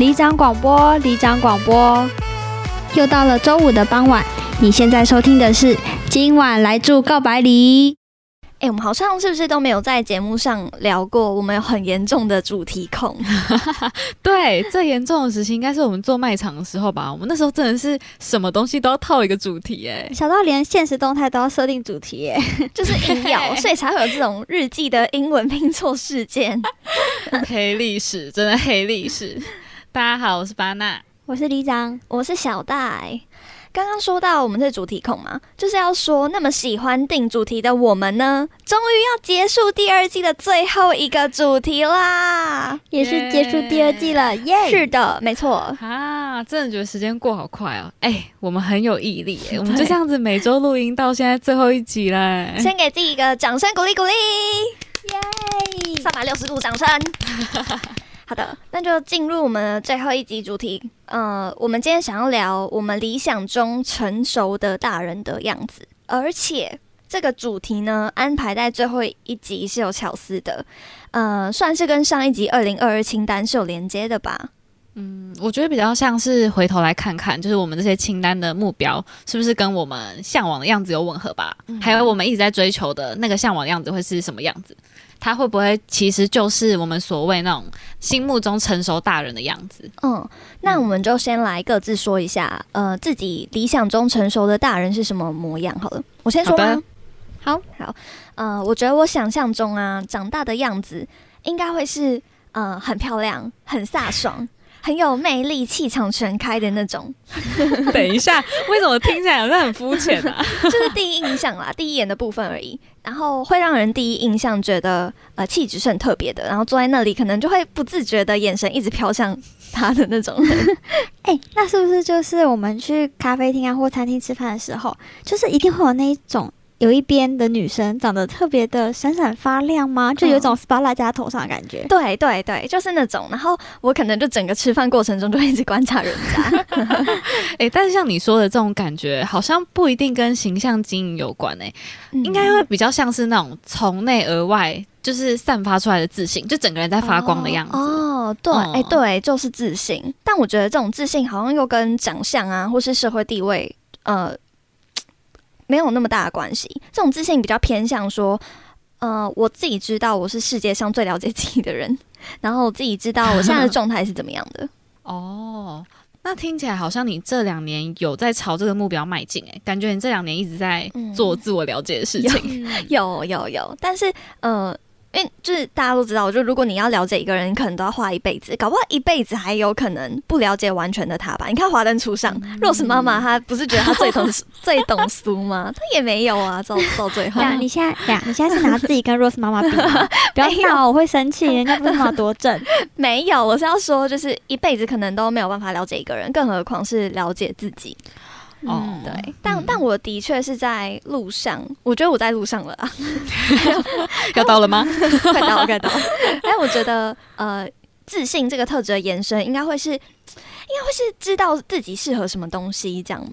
里长广播，里长广播，又到了周五的傍晚。你现在收听的是今晚来住告白礼。哎，我们好像是不是都没有在节目上聊过？我们有很严重的主题控。对，最严重的时期应该是我们做卖场的时候吧。我们那时候真的是什么东西都要套一个主题，哎，小到连现实动态都要设定主题，哎，就是硬要，所以才会有这种日记的英文拼错事件。黑历史，真的黑历史。大家好，我是巴娜，我是李长，我是小戴。刚刚说到我们这主题控嘛，就是要说那么喜欢定主题的我们呢，终于要结束第二季的最后一个主题啦，也是结束第二季了，耶！是的，没错啊，真的觉得时间过好快哦。哎，我们很有毅力，我们就这样子每周录音到现在最后一集了，先给自己一个掌声鼓励鼓励，耶！三百六十度掌声。好的，那就进入我们最后一集主题。呃，我们今天想要聊我们理想中成熟的大人的样子，而且这个主题呢安排在最后一集是有巧思的，呃，算是跟上一集二零二二清单是有连接的吧。嗯，我觉得比较像是回头来看看，就是我们这些清单的目标是不是跟我们向往的样子有吻合吧？还有我们一直在追求的那个向往的样子会是什么样子？他会不会其实就是我们所谓那种心目中成熟大人的样子？嗯，那我们就先来各自说一下，呃，自己理想中成熟的大人是什么模样？好了，我先说吧。好好，呃，我觉得我想象中啊，长大的样子应该会是呃很漂亮、很飒爽。很有魅力、气场全开的那种。等一下，为什么听起来好像很肤浅啊？就是第一印象啦，第一眼的部分而已。然后会让人第一印象觉得呃气质是很特别的。然后坐在那里，可能就会不自觉的眼神一直飘向他的那种。哎，那是不是就是我们去咖啡厅啊或餐厅吃饭的时候，就是一定会有那一种？有一边的女生长得特别的闪闪发亮吗？就有一种 s p a t l i g h t 在她头上的感觉。对对对，就是那种。然后我可能就整个吃饭过程中就一直观察人家。哎，但是像你说的这种感觉，好像不一定跟形象经营有关诶，应该会比较像是那种从内而外就是散发出来的自信，就整个人在发光的样子。哦，对，哎，对，就是自信。但我觉得这种自信好像又跟长相啊，或是社会地位，呃。没有那么大的关系，这种自信比较偏向说，呃，我自己知道我是世界上最了解自己的人，然后我自己知道我现在的 状态是怎么样的。哦，那听起来好像你这两年有在朝这个目标迈进，哎，感觉你这两年一直在做自我了解的事情。有有有，但是呃。因为就是大家都知道，就如果你要了解一个人，你可能都要花一辈子，搞不好一辈子还有可能不了解完全的他吧。你看《华灯初上》，Rose 妈妈她不是觉得她最懂 最懂苏吗？她也没有啊，到到最后。你现在，呀，你现在是拿自己跟 Rose 妈妈比吗？不要闹，我会生气。人家不是妈多正。没有，我是要说，就是一辈子可能都没有办法了解一个人，更何况是了解自己。哦，对，但但我的确是在路上，我觉得我在路上了啊，要到了吗？快到了，快到了。哎，我觉得呃，自信这个特质的延伸，应该会是，应该会是知道自己适合什么东西这样。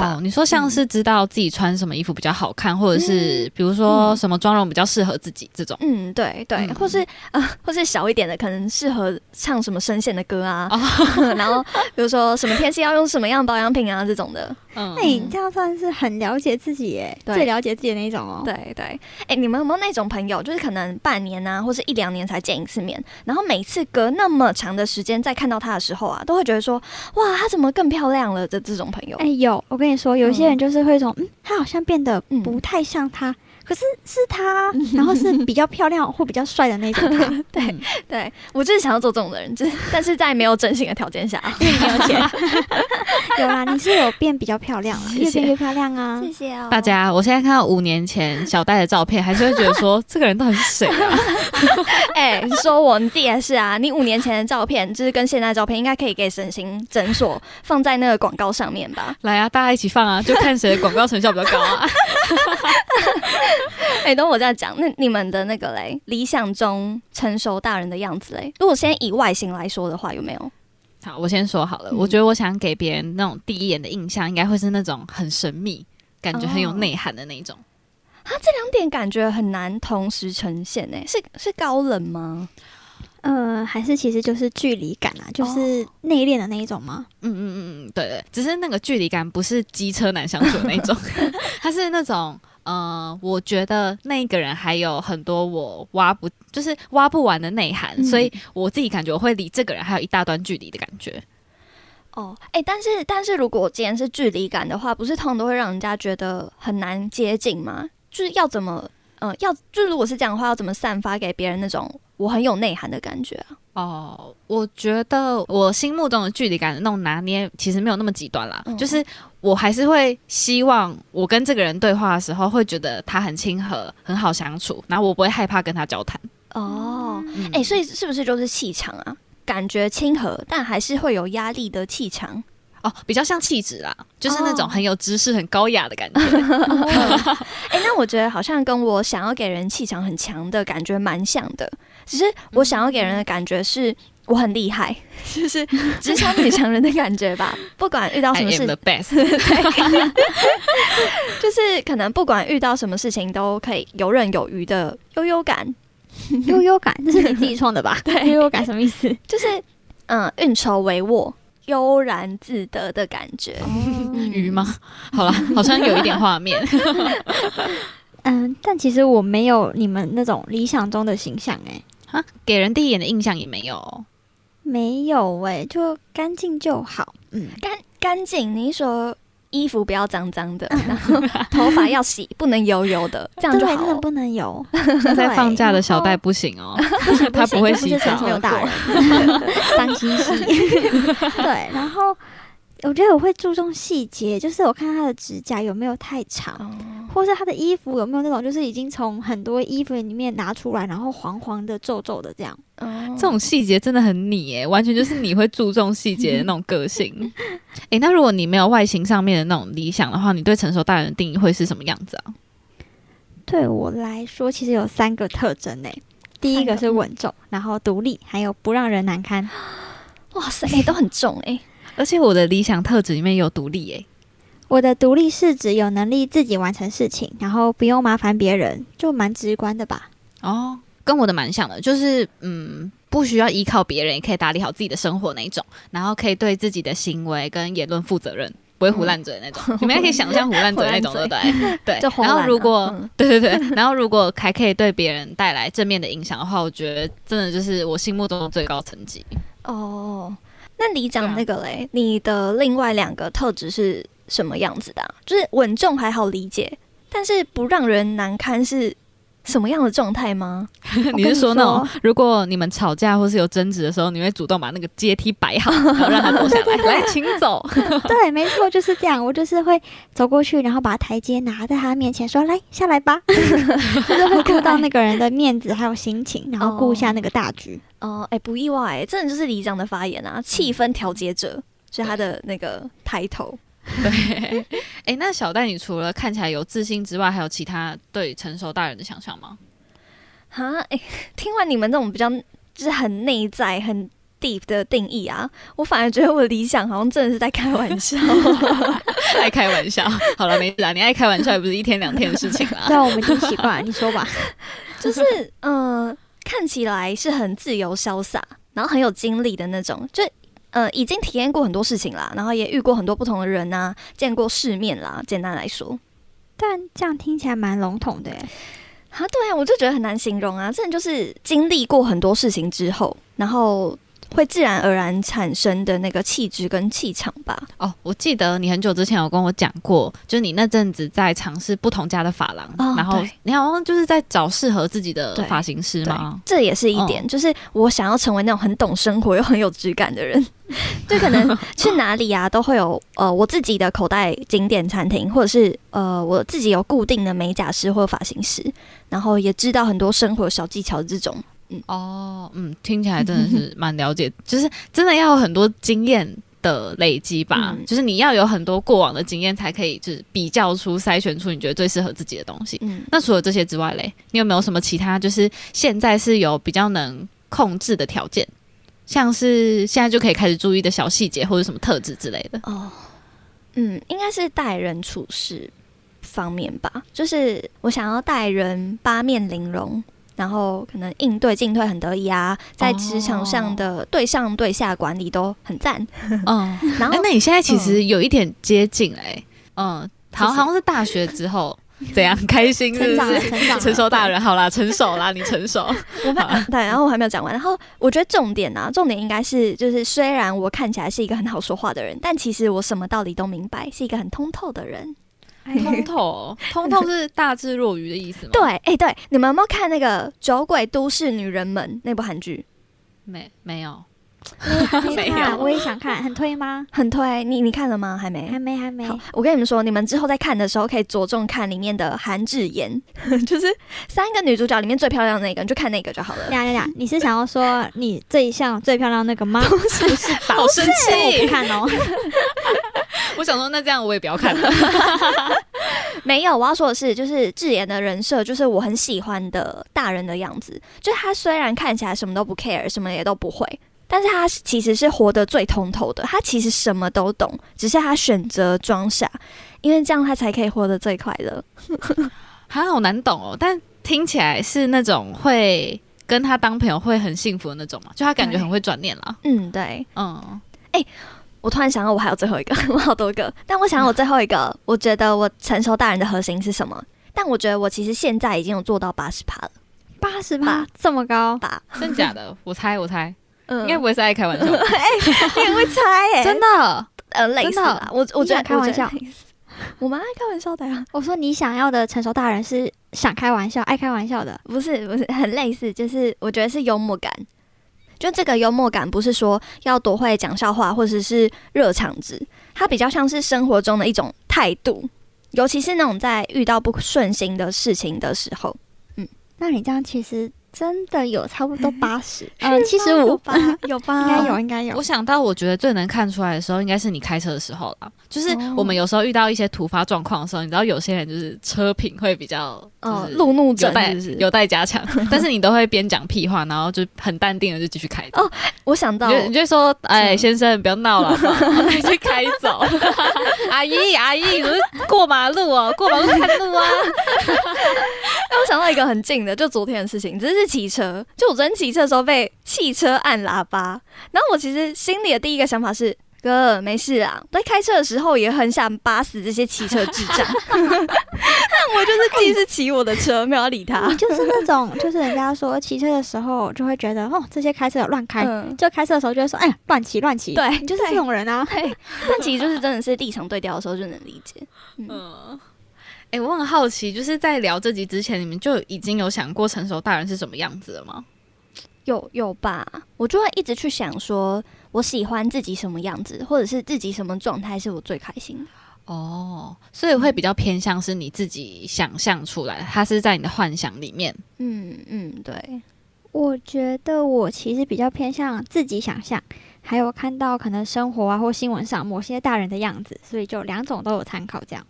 哦，你说像是知道自己穿什么衣服比较好看，或者是比如说什么妆容比较适合自己这种。嗯，对对，或是啊，或是小一点的，可能适合唱什么声线的歌啊，然后比如说什么天气要用什么样保养品啊这种的。嗯，那你这样算是很了解自己耶，最了解自己的那种哦。对对，哎，你们有没有那种朋友，就是可能半年啊，或是一两年才见一次面，然后每次隔那么长的时间再看到他的时候啊，都会觉得说，哇，他怎么更漂亮了的这种朋友？哎，有，我跟你说，有些人就是会说，嗯，他好像变得不太像他。可是是他，然后是比较漂亮或比较帅的那种。对对，我就是想要做这种的人，就是但是在没有整形的条件下，因为没有钱。有啦，你是有变比较漂亮了，越变越漂亮啊！谢谢哦。大家，我现在看到五年前小戴的照片，还是会觉得说 这个人到底是谁啊？哎，你说我，你自己也是啊。你五年前的照片，就是跟现在照片，应该可以给整形诊所放在那个广告上面吧？来啊，大家一起放啊，就看谁的广告成效比较高啊。哎，等我再讲，那你们的那个嘞，理想中成熟大人的样子嘞，如果先以外形来说的话，有没有？好，我先说好了。我觉得我想给别人那种第一眼的印象，应该会是那种很神秘、感觉很有内涵的那种。啊，这两点感觉很难同时呈现诶，是是高冷吗？呃，还是其实就是距离感啊，就是内敛的那一种吗？嗯嗯嗯嗯，对对，只是那个距离感不是机车男相处的那种，他是那种。呃，我觉得那个人还有很多我挖不，就是挖不完的内涵，所以我自己感觉我会离这个人还有一大段距离的感觉。哦，哎，但是但是如果既然是距离感的话，不是通常都会让人家觉得很难接近吗？就是要怎么，呃，要就是如果是这样的话，要怎么散发给别人那种我很有内涵的感觉啊？哦，我觉得我心目中的距离感的那种拿捏，其实没有那么极端啦，就是。我还是会希望我跟这个人对话的时候，会觉得他很亲和，很好相处，然后我不会害怕跟他交谈。哦，哎，所以是不是就是气场啊？感觉亲和，但还是会有压力的气场。哦，比较像气质啦，就是那种很有知识、很高雅的感觉。哎，那我觉得好像跟我想要给人气场很强的感觉蛮像的，只是我想要给人的感觉是。我很厉害，就是职场女强人的感觉吧。不管遇到什么 事，就是可能不管遇到什么事情，都可以游刃有余的悠悠感。悠悠感，这是你自己创的吧？对，悠悠感什么意思？就是嗯，运筹帷幄、悠然自得的感觉。鱼吗？好了，好像有一点画面。嗯，但其实我没有你们那种理想中的形象哎。啊，给人第一眼的印象也没有。没有哎，就干净就好。嗯，干干净。你说衣服不要脏脏的，然后头发要洗，不能油油的，这样就好。真的不能油。在 放假的小戴不行哦，他不会洗澡。有大人，脏兮兮。对，然后。我觉得我会注重细节，就是我看他的指甲有没有太长，或是他的衣服有没有那种就是已经从很多衣服里面拿出来，然后黄黄的、皱皱的这样。这种细节真的很你诶，完全就是你会注重细节的那种个性。诶，那如果你没有外形上面的那种理想的话，你对成熟大人的定义会是什么样子啊？对我来说，其实有三个特征诶。第一个是稳重，然后独立，还有不让人难堪。哇塞，都很重诶。而且我的理想特质里面有独立诶，我的独立是指有能力自己完成事情，然后不用麻烦别人，就蛮直观的吧。哦，跟我的蛮像的，就是嗯，不需要依靠别人，也可以打理好自己的生活那一种，然后可以对自己的行为跟言论负责任，不会胡烂嘴那种。你们也可以想象胡烂嘴那种，对不对？对。然后如果对对对，然后如果还可以对别人带来正面的影响的话，我觉得真的就是我心目中的最高层级。哦。那你讲那个嘞，你的另外两个特质是什么样子的？就是稳重还好理解，但是不让人难堪是什么样的状态吗？你是说那种如果你们吵架或是有争执的时候，你会主动把那个阶梯摆好，然后让他坐下来，来，请走。对，没错，就是这样。我就是会走过去，然后把台阶拿在他面前，说：“来，下来吧。”就是会顾到那个人的面子还有心情，然后顾一下那个大局。哦，哎，不意外，这就是李长的发言啊，气氛调节者是他的那个抬头。对，哎，那小戴，你除了看起来有自信之外，还有其他对成熟大人的想象吗？哈，哎，听完你们这种比较就是很内在、很 deep 的定义啊，我反而觉得我的理想好像真的是在开玩笑，爱开玩笑。好了，没事啊，你爱开玩笑也不是一天两天的事情啦。对，我们已经习惯了。你说吧，就是嗯。看起来是很自由潇洒，然后很有精力的那种，就呃已经体验过很多事情啦，然后也遇过很多不同的人呐，见过世面啦。简单来说，但这样听起来蛮笼统的，啊，对啊，我就觉得很难形容啊。真的就是经历过很多事情之后，然后。会自然而然产生的那个气质跟气场吧。哦，我记得你很久之前有跟我讲过，就是你那阵子在尝试不同家的发廊，然后你好像就是在找适合自己的发型师吗？这也是一点，就是我想要成为那种很懂生活又很有质感的人，就可能去哪里啊都会有呃我自己的口袋景点餐厅，或者是呃我自己有固定的美甲师或发型师，然后也知道很多生活小技巧这种。哦，嗯，听起来真的是蛮了解，就是真的要有很多经验的累积吧，就是你要有很多过往的经验，才可以就是比较出筛选出你觉得最适合自己的东西。嗯，那除了这些之外嘞，你有没有什么其他就是现在是有比较能控制的条件，像是现在就可以开始注意的小细节或者什么特质之类的？哦，嗯，应该是待人处事方面吧，就是我想要待人八面玲珑。然后可能应对进退很得意啊，在职场上的对上对下管理都很赞。嗯，然后哎，那你现在其实有一点接近哎，嗯，好好像是大学之后怎样开心是成长了，不是？成长，成熟大人，好啦，成熟啦，你成熟。对，然后我还没有讲完。然后我觉得重点啊，重点应该是就是虽然我看起来是一个很好说话的人，但其实我什么道理都明白，是一个很通透的人。哎通 透，通透是大智若愚的意思吗？对，，哎、对，你们有没有看那个《酒鬼都市女人们》那部韩剧？没没有，没没有看我也想看，很推吗？很推，你你看了吗？还没。还没，还没。好，我跟你们说，你们之后在看的时候，可以着重看里面的韩智妍，就是三个女主角里面最漂亮的那个，你就看那个就好了。呀呀呀，你是想要说你这一项最漂亮那个吗？不是，不是吧？好生我气不看哦。我想说，那这样我也不要看了。没有，我要说的是，就是智妍的人设，就是我很喜欢的大人的样子。就他虽然看起来什么都不 care，什么也都不会，但是他其实是活得最通透的。他其实什么都懂，只是他选择装傻，因为这样他才可以活得最快乐。还好难懂哦，但听起来是那种会跟他当朋友会很幸福的那种嘛，就他感觉很会转念啦。嗯，对。嗯，我突然想到，我还有最后一个，我好多个，但我想我最后一个，我觉得我成熟大人的核心是什么？但我觉得我其实现在已经有做到八十趴了。八十吧八这么高，八？真假的？我猜，我猜，嗯。应该不会是爱开玩笑 哎，你很会猜哎、真的。呃类似真的？啦，我我觉得你想开玩笑，我觉得类似我蛮爱开玩笑的呀、我说你想要的成熟大人是想开玩笑、爱开玩笑的。不是不是很类似，就是我觉得是幽默感。就这个幽默感，不是说要多会讲笑话，或者是热场子，它比较像是生活中的一种态度，尤其是那种在遇到不顺心的事情的时候。嗯那你这样其实真的有差不多 八十，嗯，七十五，吧？有吧？应该有，应该有我。想到，我觉得最能看出来的时候，应该是你开车的时候啦。就是哦我们有时候遇到一些突发状况的时候，你知道有些人就是车品会比较，哦路怒有待症是是？有待加强，但是你都会边讲屁话，然后就很淡定的就继续开。哦我想到你就你就说，哎，嗯先生不要闹了，继续开走。阿姨阿姨，你是过马路哦，过马路看路啊。我想到一个很近的，就昨天的事情，只是是骑车。就我昨天骑车的时候被汽车按喇叭，然后我其实心里的第一个想法是。哥，没事啊。在开车的时候也很想扒死这些骑车智障，但我就是继续骑我的车，没有理他 你。就是那种，就是人家说骑车的时候就会觉得，哦，这些开车有乱开，嗯，就开车的时候就会说，哎呀，乱骑乱骑。对你就是这种人啊。对，但其实就是真的是立场对调的时候就能理解。嗯，哎、我很好奇，就是在聊这集之前，你们就已经有想过成熟大人是什么样子了吗？有有吧，我就会一直去想说，我喜欢自己什么样子，或者是自己什么状态是我最开心的。哦，所以会比较偏向是你自己想象出来，它是在你的幻想里面。嗯嗯，对，我觉得我其实比较偏向自己想象，还有看到可能生活啊或新闻上某些大人的样子，所以就两种都有参考。这样，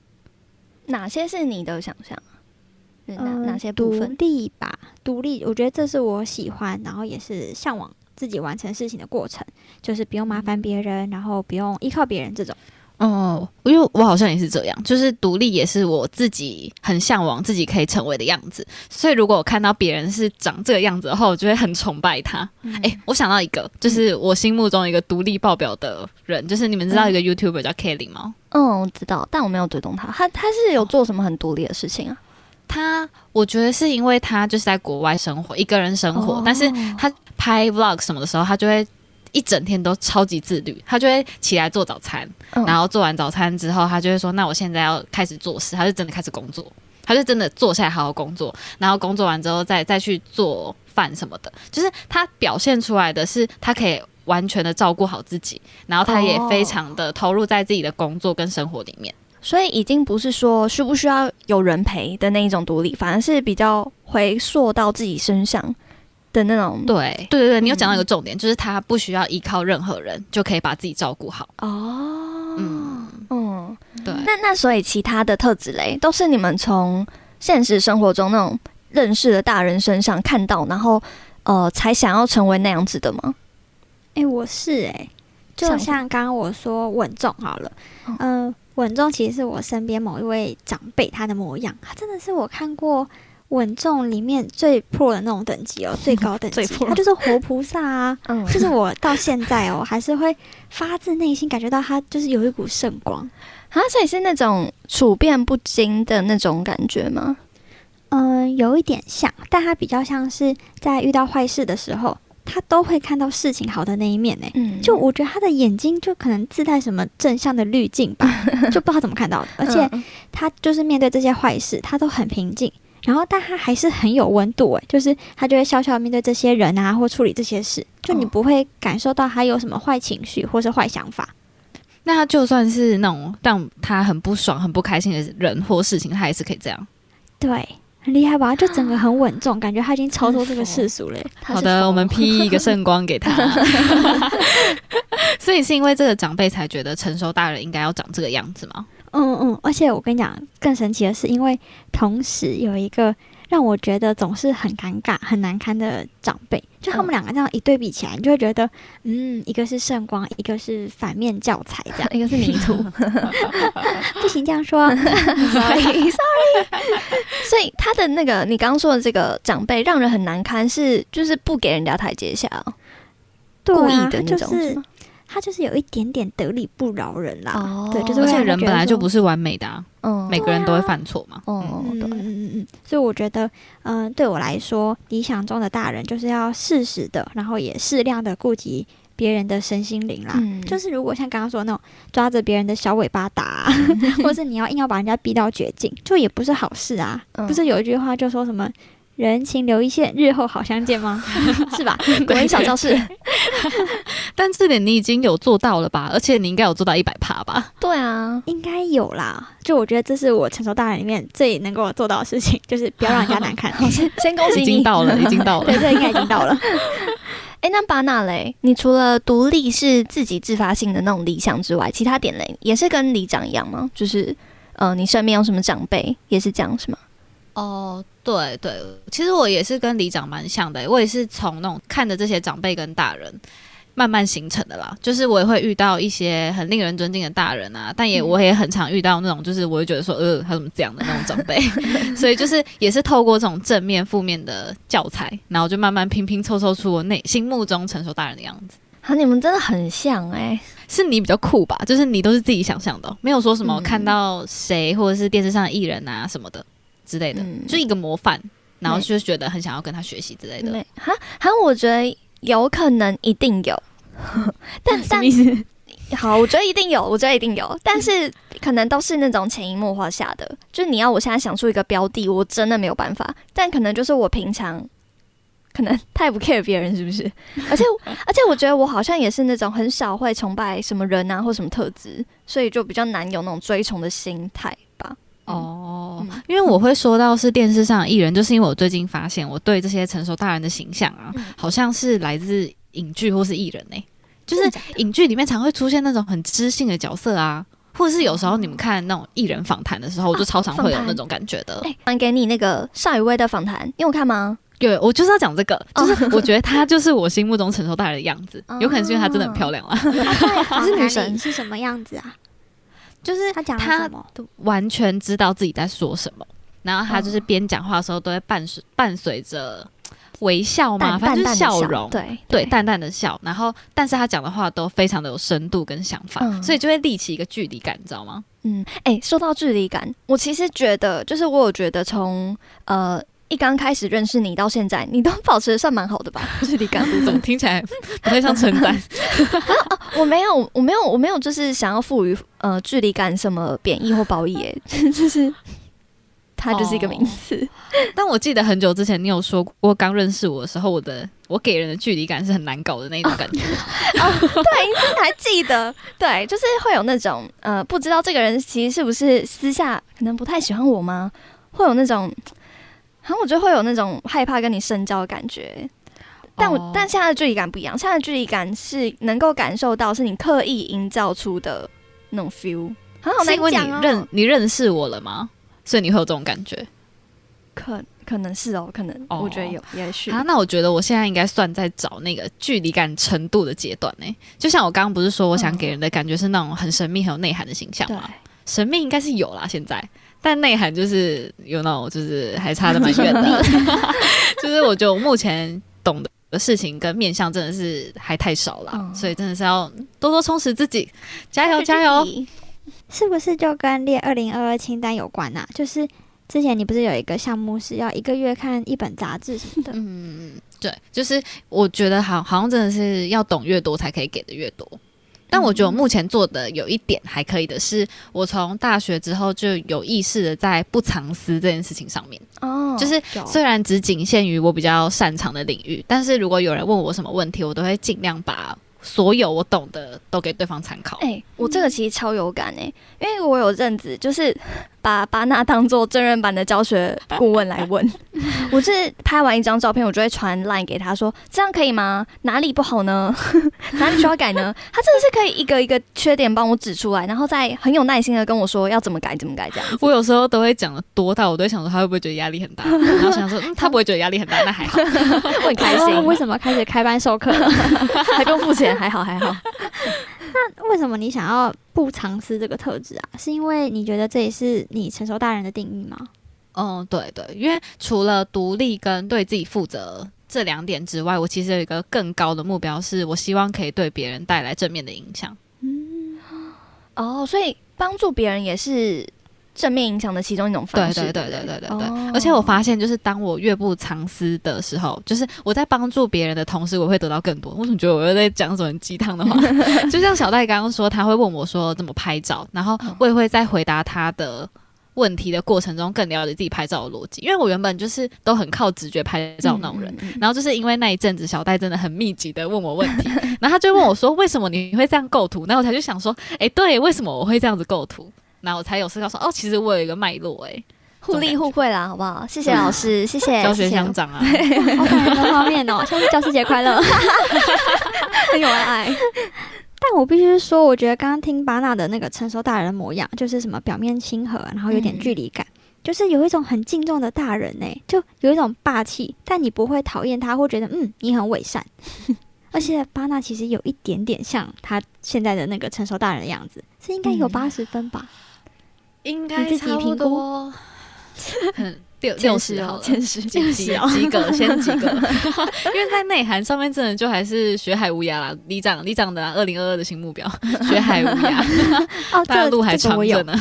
哪些是你的想象？是哪、嗯哪些部独分？立吧，独立，我觉得这是我喜欢，然后也是向往自己完成事情的过程，就是不用麻烦别人，然后不用依靠别人这种。哦，因为我好像也是这样，就是独立也是我自己很向往自己可以成为的样子。所以如果我看到别人是长这个样子的话，我就会很崇拜他。哎、我想到一个，就是我心目中一个独立爆表的人，就是你们知道一个 YouTuber 叫 Kelly 吗？嗯，我知道，但我没有追踪他。他他是有做什么很独立的事情啊？他我觉得是因为他就是在国外生活，一个人生活，哦但是他拍 vlog 什么的时候，他就会一整天都超级自律，他就会起来做早餐，嗯然后做完早餐之后，他就会说：“那我现在要开始做事。”他就真的开始工作，他就真的坐下来好好工作，然后工作完之后再再去做饭什么的。就是他表现出来的是他可以完全的照顾好自己，然后他也哦非常的投入在自己的工作跟生活里面。所以已经不是说需不需要有人陪的那一种独立，反而是比较回溯到自己身上的那种。对对对对，你有讲到一个嗯重点，就是他不需要依靠任何人就可以把自己照顾好。哦，嗯，嗯，对。那那所以其他的特质嘞，都是你们从现实生活中那种认识的大人身上看到，然后呃才想要成为那样子的吗？诶，我是诶，就像像刚刚我说稳重好了，嗯嗯、稳重其实是我身边某一位长辈他的模样，他真的是我看过稳重里面最 pro 的那种等级哦，最高等级他就是活菩萨啊。嗯，就是我到现在哦，还是会发自内心感觉到他就是有一股圣光。啊，所以是那种处变不惊的那种感觉吗？嗯，有一点像，但他比较像是在遇到坏事的时候，他都会看到事情好的那一面呢。嗯，就我觉得他的眼睛就可能自带什么正向的滤镜吧，就不知道怎么看到的。而且嗯他就是面对这些坏事，他都很平静，然后但他还是很有温度诶，就是他就会笑笑面对这些人啊，或处理这些事，就你哦不会感受到他有什么坏情绪或是坏想法。那他就算是那种让他很不爽、很不开心的人或事情，他也是可以这样。对，很厉害吧？就整个很稳重，感觉他已经超脱这个世俗了。好的，我们披一个圣光给他。所以是因为这个长辈才觉得成熟大人应该要长这个样子吗？嗯嗯，而且我跟你讲，更神奇的是，因为同时有一个让我觉得总是很尴尬、很难堪的长辈，就他们嗯两个这样一对比起来，你就会觉得，嗯，一个是圣光，一个是反面教材，这 样一个是迷途不行这样说。sorry sorry。所以他的那个你刚刚说的这个长辈让人很难堪，是就是不给人家台阶下哦，对故意啊，的那种是吗？他就是有一点点得理不饶人啦。哦对，就是而且人本来就不是完美的啊，嗯每个人都会犯错嘛。哦，嗯嗯对，嗯嗯嗯，所以我觉得，嗯、对我来说，理想中的大人就是要适时的，然后也适量的顾及别人的身心灵啦。嗯就是如果像刚刚说的那种抓着别人的小尾巴打、啊，或者是你要硬要把人家逼到绝境，就也不是好事啊。嗯不是有一句话就说什么“人情留一线，日后好相见”吗？是吧？国文小教室，但这点你已经有做到了吧？而且你应该有做到一百趴吧？对啊，应该有啦。就我觉得这是我成熟大人里面最能够做到的事情，就是不要让人家 难看。先先恭喜已经你。到了，已经到了对，这应该已经到了。哎，那巴纳雷，你除了独立是自己自发性的那种理想之外，其他点嘞也是跟里长一样吗？就是呃，你身边有什么长辈也是这样是吗？哦，对对，其实我也是跟里长蛮像的，我也是从那种看着这些长辈跟大人。慢慢形成的啦，就是我也会遇到一些很令人尊敬的大人啊，但也嗯我也很常遇到那种，就是我会觉得说，呃，他怎么这样的那种长辈，所以就是也是透过这种正面、负面的教材，然后就慢慢拼拼凑凑出我内心目中成熟大人的样子。啊，你们真的很像哎、是你比较酷吧？就是你都是自己想象的哦、没有说什么嗯看到谁或者是电视上的艺人啊什么的之类的，嗯就一个模范，然后就觉得很想要跟他学习之类的。没哈哈，我觉得有可能一定有，但 但？好，我觉得一定有，我觉得一定有，但是可能都是那种潜移默化下的。就是你要我现在想出一个标的，我真的没有办法。但可能就是我平常可能太不 care 别人，是不是？而且而且我觉得我好像也是那种很少会崇拜什么人啊或什么特质，所以就比较难有那种追崇的心态吧。哦，嗯。因为我会说到是电视上的艺人，就是因为我最近发现我对这些成熟大人的形象啊，嗯。好像是来自影剧或是艺人呢、就是影剧里面常会出现那种很知性的角色啊，或者是有时候你们看那种艺人访谈的时候，我就超常会有那种感觉的。哎、还给你那个邵雨薇的访谈，你有看吗？对，我就是要讲这个，哦。就是我觉得她就是我心目中成熟大人的样子，有可能是因为她真的很哦漂亮啦，她是女神。是什么样子啊？就是他讲了她什么？完全知道自己在说什么，然后他就是边讲话的时候都会伴随伴随着微笑嘛，淡反正笑容，对对，淡淡的笑，然后但是他讲的话都非常的有深度跟想法，嗯所以就会立起一个距离感，你知道吗？嗯，哎、说到距离感，我其实觉得，就是我有觉得从呃一刚开始认识你到现在，你都保持的算蛮好的吧？距离感，怎么听起来不太像称赞？我没有，我没有，我没有，就是想要赋予呃距离感什么贬义或褒义，哎，就是它就是一个名词。但我记得很久之前你有说过，刚认识我的时候，我的我给人的距离感是很难搞的那种感觉。对，你还记得？对，就是会有那种呃，不知道这个人其实是不是私下可能不太喜欢我吗？会有那种，好像我觉得会有那种害怕跟你深交的感觉。但我、哦但现在的距离感不一样，现在的距离感是能够感受到是你刻意营造出的那种 feel，很好是因为你。认你认识我了吗？所以你会有这种感觉可可能是哦，可能、哦我觉得有，也许啊？那我觉得我现在应该算在找那个距离感程度的阶段呢、就像我刚刚不是说，我想给人的感觉是那种很神秘、很有内涵的形象对吗？神秘应该是有啦，现在，但内涵就是有那种就是还差的蛮远的，就是我觉得我目前懂的事情跟面向真的是还太少了，所以真的是要多多充实自己，加油加油！是不是就跟列二零二二清单有关啊？就是之前你不是有一个项目是要一个月看一本杂志什么的？嗯，对，就是我觉得好好像真的是要懂越多才可以给的越多。但我觉得我目前做的有一点还可以的是，我从大学之后就有意识的在不藏私这件事情上面。哦，就是虽然只仅限于我比较擅长的领域，但是如果有人问我什么问题，我都会尽量把。所有我懂的都给对方参考。哎，我这个其实超有感哎，因为我有阵子就是把巴纳当做真人版的教学顾问来问。我是拍完一张照片，我就会传 line 给他说：“这样可以吗？哪里不好呢？哪里需要改呢？”他真的是可以一个一个缺点帮我指出来，然后再很有耐心的跟我说要怎么改怎么改这样。我有时候都会讲的多到，我都会想说他会不会觉得压力很大，然后想说嗯他不会觉得压力很大，那还好，我很开心。为什么开始开班授课还不用付钱？还好还好。那为什么你想要不藏私这个特质啊？是因为你觉得这也是你成熟大人的定义吗？嗯，对对，因为除了独立跟对自己负责这两点之外，我其实有一个更高的目标，是我希望可以对别人带来正面的影响。嗯，哦，所以帮助别人也是正面影响的其中一种方式。对对对对对对对。而且我发现，就是当我越不藏私的时候，就是我在帮助别人的同时，我会得到更多。我怎么觉得我又在讲什么鸡汤的话？就像小戴刚刚说，他会问我说怎么拍照，然后我也会在回答他的。问题的过程中更了解自己拍照的逻辑，因为我原本就是都很靠直觉拍照那种人，然后就是因为那一阵子小戴真的很密集的问我问题，然后他就问我说为什么你会这样构图，然后我才就想说，哎，对，为什么我会这样子构图，然后我才有思考说，哦，其实我有一个脉络，哎，互利互惠啦，好不好？谢谢老师，谢谢教学乡长啊，好感人的画面哦，下次教师节快乐，很有爱。但我必须说，我觉得刚刚听巴纳的那个成熟大人模样，就是什么表面亲和，然后有点距离感，就是有一种很敬重的大人呢，就有一种霸气，但你不会讨厌他，或觉得嗯你很伪善。而且巴纳其实有一点点像他现在的那个成熟大人的样子，是应该有八十分吧？应该差不多。六六十好了，前十及及格，先及格。因为在内涵上面，真的就还是学海无涯啦。李长，李长的二零二二的新目标，学海无涯。哦，这路还长着呢。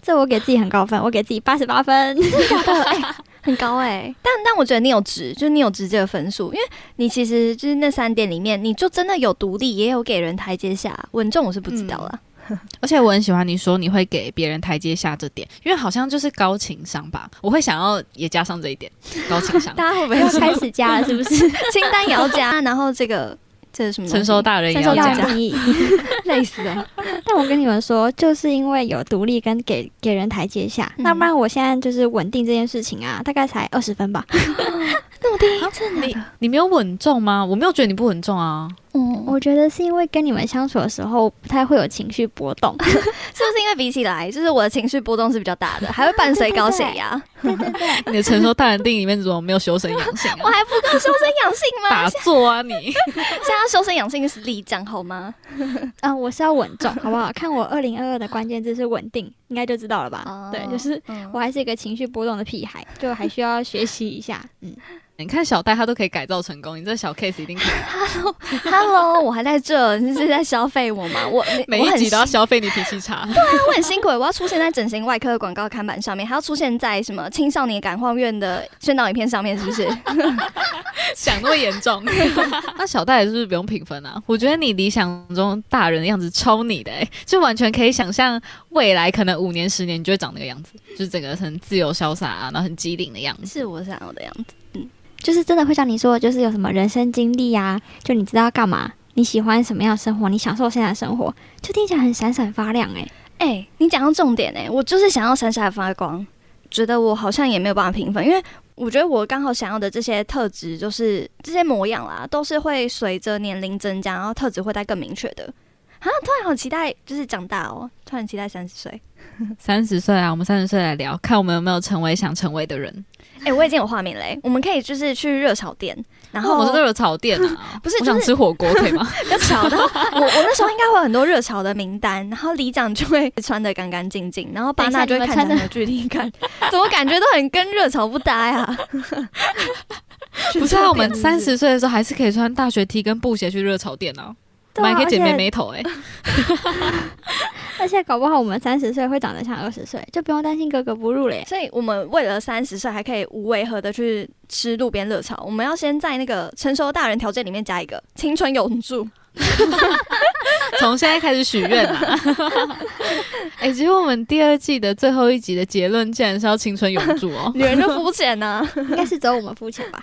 这我给自己很高分，我给自己八十八分，真的哎，很高哎。但但我觉得你有值，就是你有值这个分数，因为你其实就是那三点里面，你就真的有独立，也有给人台阶下，稳重我是不知道了。而且我很喜欢你说你会给别人台阶下这点，因为好像就是高情商吧。我会想要也加上这一点，高情商。大家会不会要开始加了？是不是？清单也要加，然后这个这是什么？成熟大人也要加，累死了。但我跟你们说，就是因为有独立跟给给人台阶下，那不然我现在就是稳定这件事情啊，大概才二十分吧。那么低？你你没有稳重吗？我没有觉得你不稳重啊。嗯，我觉得是因为跟你们相处的时候不太会有情绪波动，是不是因为比起来，就是我的情绪波动是比较大的，还会伴随高血压。对对对，你的成熟大人定里面怎么没有修身养性？我还不够修身养性吗？打坐啊你！现在修身养性是立正好吗？嗯，我是要稳重，好不好？看我二零二二的关键字是稳定，应该就知道了吧？对，就是我还是一个情绪波动的屁孩，就还需要学习一下。嗯。你看小戴他都可以改造成功，你这小 case 一定可以。Hello，我还在这，你是在消费我吗？我每一集都要消费你脾气差。对啊，我很辛苦，我要出现在整形外科的广告看板上面，还要出现在什么青少年感化院的宣导影片上面，是不是？想那么严重？那小戴是不是不用评分啊？我觉得你理想中大人的样子超你的，哎，就完全可以想象未来可能五年、十年你就会长那个样子，就是整个很自由潇洒啊，然后很机灵的样子，是我想要的样子。就是真的会像你说，就是有什么人生经历呀？就你知道干嘛？你喜欢什么样的生活？你享受现在的生活，就听起来很闪闪发亮哎哎！你讲到重点哎，我就是想要闪闪发光。觉得我好像也没有办法评分，因为我觉得我刚好想要的这些特质，就是这些模样啦，都是会随着年龄增加，然后特质会带更明确的。啊，突然好期待，就是长大哦！突然期待三十岁，三十岁啊！我们三十岁来聊，看我们有没有成为想成为的人。哎，我已经有画面嘞，我们可以就是去热炒店。然后我是热炒店啊，不是我想吃火锅可以吗？热炒的，我我那时候应该会有很多热炒的名单，然后里长就会穿的干干净净，然后巴娜就会看起来很有距离感，怎么感觉都很跟热炒不搭呀？不是啊，我们三十岁的时候还是可以穿大学 T 跟布鞋去热炒店啊，我们还可以剪妹妹头哎。而且搞不好我们三十岁会长得像二十岁，就不用担心格格不入嘞。所以我们为了三十岁还可以无违和的去吃路边热炒，我们要先在那个成熟大人条件里面加一个青春永驻。从现在开始许愿啊！哎，结果我们第二季的最后一集的结论竟然是要青春永驻哦！女人就肤浅呢，应该是只有我们肤浅吧？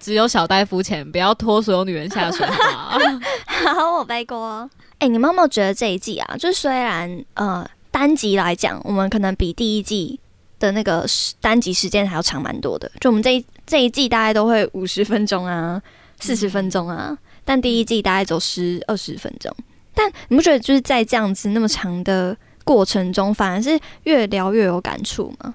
只有小戴肤浅，不要拖所有女人下水。好，我背锅。哎，你们有没有觉得这一季啊？就是虽然呃单集来讲，我们可能比第一季的那个单集时间还要长蛮多的。就我们这一这一季大概都会五十分钟啊，四十分钟啊，但第一季大概走十二十分钟。但你不觉得就是在这样子那么长的过程中，反而是越聊越有感触吗？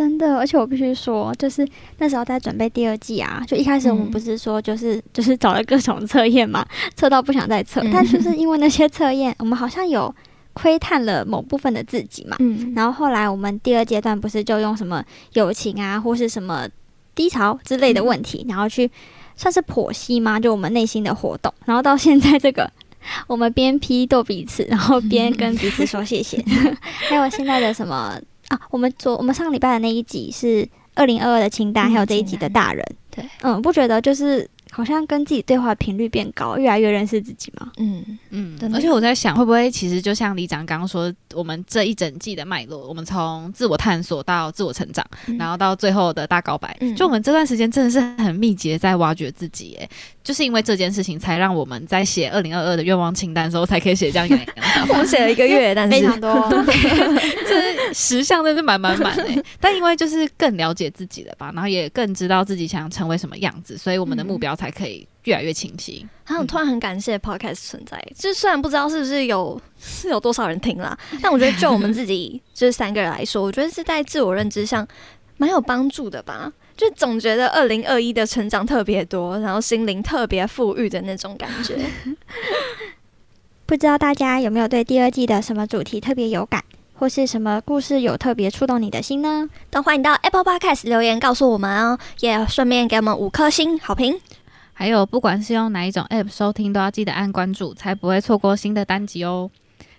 真的，而且我必须说，就是那时候在准备第二季啊，就一开始我们不是说就是就是找了各种测验嘛，测到不想再测，但就是因为那些测验，我们好像有窥探了某部分的自己嘛。嗯。然后后来我们第二阶段不是就用什么友情啊，或是什么低潮之类的问题，然后去算是剖析嘛？就我们内心的活动。然后到现在这个，我们边批斗彼此，然后边跟彼此说谢谢。还有现在的什么？啊，我们昨我们上礼拜的那一集是二零二二的清单，还有这一集的大人，对，嗯，不觉得就是。好像跟自己对话频率变高，越来越认识自己吗。嗯。嗯，而且我在想，会不会其实就像李长刚刚说，我们这一整季的脉络，我们从自我探索到自我成长，然后到最后的大告白，就我们这段时间真的是很密集的在挖掘自己。哎，就是因为这件事情，才让我们在写二零二二的愿望清单的时候，才可以写这样一 我们写了一个月，但是非常多，这十项真是满满满哎。但因为就是更了解自己了吧，然后也更知道自己想成为什么样子，所以我们的目标。才可以越来越清晰。好，突然很感谢 Podcast 存在。就虽然不知道是不是有是有多少人听啦，但我觉得就我们自己就是三个人来说，我觉得是在自我认知上蛮有帮助的吧。就总觉得二零二一的成长特别多，然后心灵特别富裕的那种感觉。不知道大家有没有对第二季的什么主题特别有感？或是什么故事有特别触动你的心呢？都欢迎到 Apple Podcast 留言告诉我们哦，也顺便给我们五颗星好评。还有，不管是用哪一种 App 收听，都要记得按关注，才不会错过新的单集哦。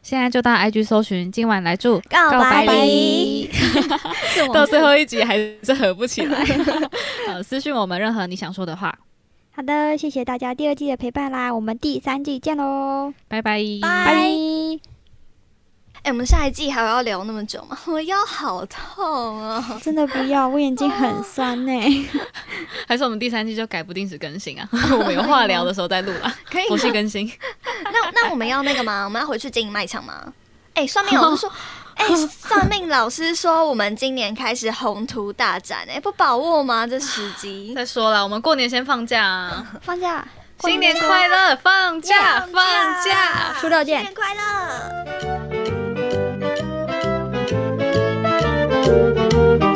现在就到 IG 搜寻，今晚来住告白礼，到最后一集还是合不起来。呃，私讯我们任何你想说的话。好的，谢谢大家第二季的陪伴啦，我们第三季见喽，拜拜，拜。哎，我们下一季还要聊那么久吗？我腰好痛啊！真的不要，我眼睛很酸呢。还是我们第三季就改不定时更新啊？我们有话聊的时候再录啊，可以佛系更新。那那我们要那个吗？我们要回去经营卖场吗？哎，算命老师说，哎，算命老师说我们今年开始宏图大展，哎，不把握吗？这时机？再说了，我们过年先放假啊！放假，新年快乐！放假，放假，初六见！新年快乐 Música